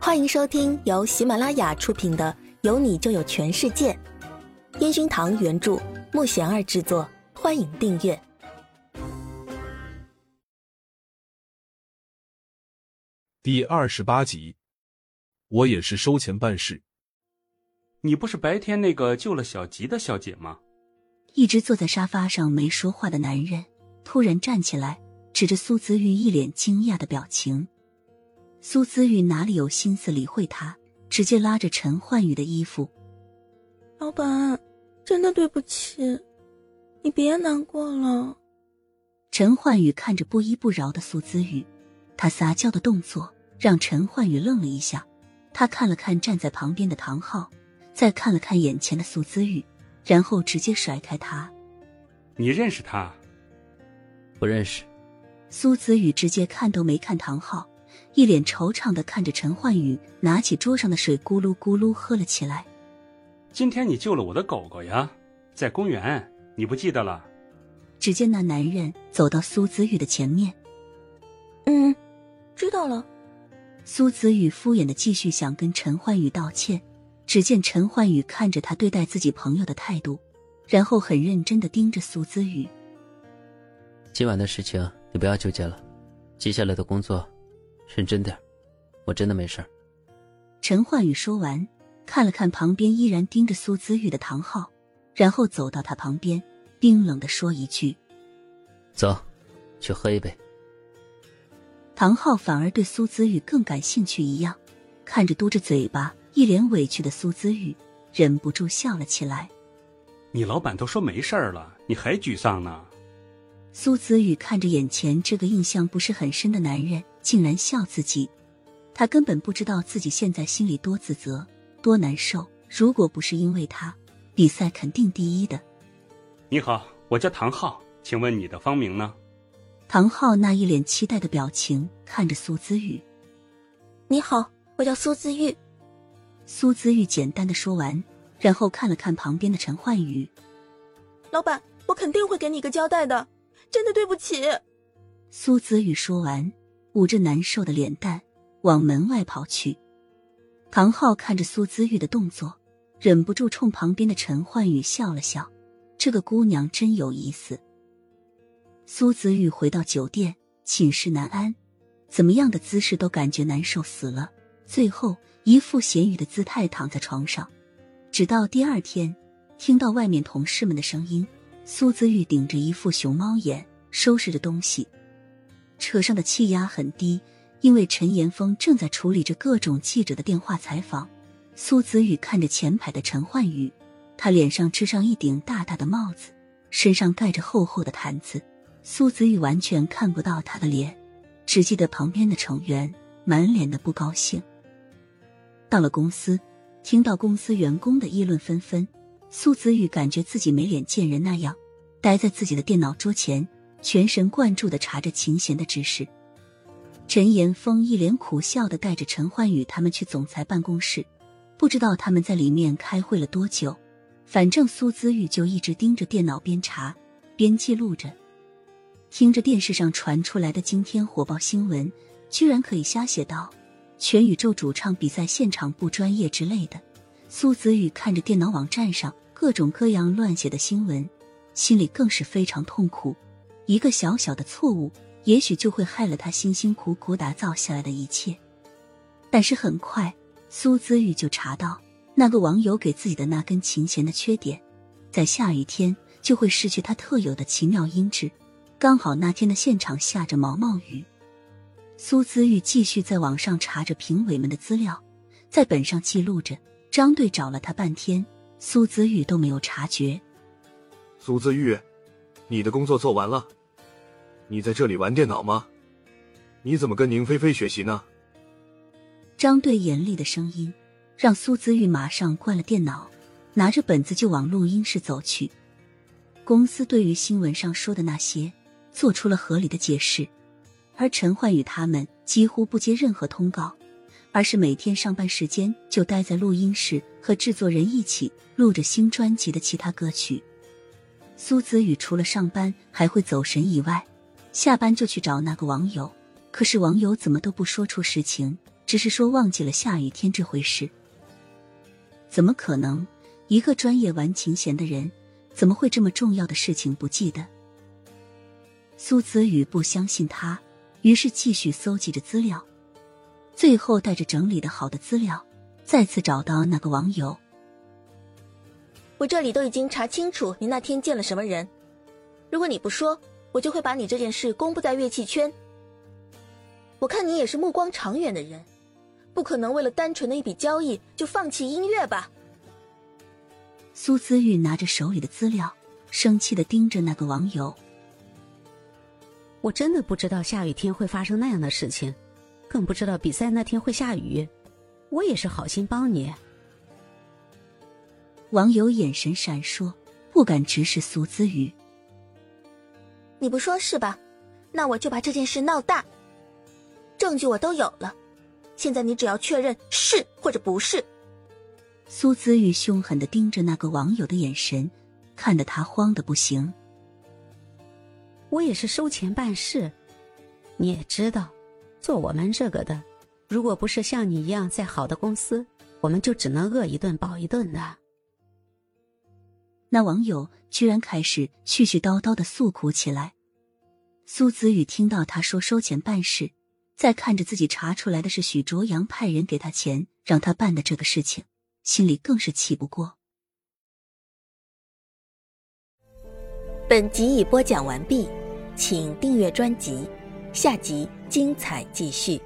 欢迎收听由喜马拉雅出品的《有你就有全世界》，烟熏堂原著，木贤儿制作。欢迎订阅第二十八集。我也是收钱办事。你不是白天那个救了小吉的小姐吗？一直坐在沙发上没说话的男人突然站起来，指着苏子玉，一脸惊讶的表情。苏子玉哪里有心思理会他，直接拉着陈焕宇的衣服：“老板，真的对不起，你别难过了。”陈焕宇看着不依不饶的苏子玉，他撒娇的动作让陈焕宇愣了一下。他看了看站在旁边的唐昊，再看了看眼前的苏子玉，然后直接甩开他：“你认识他？不认识。”苏子玉直接看都没看唐昊。一脸惆怅的看着陈焕宇，拿起桌上的水咕噜咕噜喝了起来。今天你救了我的狗狗呀，在公园，你不记得了？只见那男人走到苏子宇的前面。嗯，知道了。苏子宇敷衍的继续想跟陈焕宇道歉，只见陈焕宇看着他对待自己朋友的态度，然后很认真的盯着苏子宇。今晚的事情你不要纠结了，接下来的工作。认真点，我真的没事。陈焕宇说完，看了看旁边依然盯着苏子玉的唐昊，然后走到他旁边，冰冷的说一句：“走，去喝一杯。”唐昊反而对苏子玉更感兴趣一样，看着嘟着嘴巴、一脸委屈的苏子玉，忍不住笑了起来。你老板都说没事儿了，你还沮丧呢？苏子玉看着眼前这个印象不是很深的男人。竟然笑自己，他根本不知道自己现在心里多自责、多难受。如果不是因为他，比赛肯定第一的。你好，我叫唐昊，请问你的芳名呢？唐昊那一脸期待的表情看着苏子玉。你好，我叫苏子玉。苏子玉简单的说完，然后看了看旁边的陈焕宇。老板，我肯定会给你个交代的，真的对不起。苏子玉说完。捂着难受的脸蛋往门外跑去，唐昊看着苏姿玉的动作，忍不住冲旁边的陈焕宇笑了笑。这个姑娘真有意思。苏姿玉回到酒店，寝食难安，怎么样的姿势都感觉难受死了。最后一副咸鱼的姿态躺在床上，直到第二天听到外面同事们的声音，苏姿玉顶着一副熊猫眼收拾着东西。车上的气压很低，因为陈岩峰正在处理着各种记者的电话采访。苏子宇看着前排的陈焕宇，他脸上支上一顶大大的帽子，身上盖着厚厚的毯子，苏子宇完全看不到他的脸，只记得旁边的成员满脸的不高兴。到了公司，听到公司员工的议论纷纷，苏子宇感觉自己没脸见人那样，待在自己的电脑桌前。全神贯注的查着秦贤的指示，陈岩峰一脸苦笑的带着陈焕宇他们去总裁办公室，不知道他们在里面开会了多久，反正苏子玉就一直盯着电脑边查边记录着，听着电视上传出来的惊天火爆新闻，居然可以瞎写到全宇宙主唱比赛现场不专业之类的，苏子玉看着电脑网站上各种各样乱写的新闻，心里更是非常痛苦。一个小小的错误，也许就会害了他辛辛苦苦打造下来的一切。但是很快，苏姿玉就查到那个网友给自己的那根琴弦的缺点，在下雨天就会失去它特有的奇妙音质。刚好那天的现场下着毛毛雨。苏姿玉继续在网上查着评委们的资料，在本上记录着。张队找了他半天，苏姿玉都没有察觉。苏姿玉，你的工作做完了。你在这里玩电脑吗？你怎么跟宁菲菲学习呢？张队严厉的声音让苏姿玉马上关了电脑，拿着本子就往录音室走去。公司对于新闻上说的那些做出了合理的解释，而陈焕宇他们几乎不接任何通告，而是每天上班时间就待在录音室和制作人一起录着新专辑的其他歌曲。苏子宇除了上班还会走神以外。下班就去找那个网友，可是网友怎么都不说出实情，只是说忘记了下雨天这回事。怎么可能？一个专业玩琴弦的人，怎么会这么重要的事情不记得？苏子宇不相信他，于是继续搜集着资料，最后带着整理的好的资料，再次找到那个网友。我这里都已经查清楚你那天见了什么人，如果你不说，我就会把你这件事公布在乐器圈。我看你也是目光长远的人。不可能为了单纯的一笔交易就放弃音乐吧？苏姿玉拿着手里的资料，生气的盯着那个网友。我真的不知道下雨天会发生那样的事情，更不知道比赛那天会下雨。我也是好心帮你。网友眼神闪烁，不敢直视苏姿玉。你不说是吧？那我就把这件事闹大。证据我都有了。现在你只要确认是或者不是。苏子玉凶狠的盯着那个网友的眼神，看得他慌的不行。我也是收钱办事，你也知道，做我们这个的，如果不是像你一样在好的公司，我们就只能饿一顿饱一顿的。那网友居然开始絮絮叨叨的诉苦起来。苏子宇听到他说收钱办事。再看着自己查出来的是许卓阳派人给他钱让他办的这个事情，心里更是气不过。本集已播讲完毕，请订阅专辑，下集精彩继续。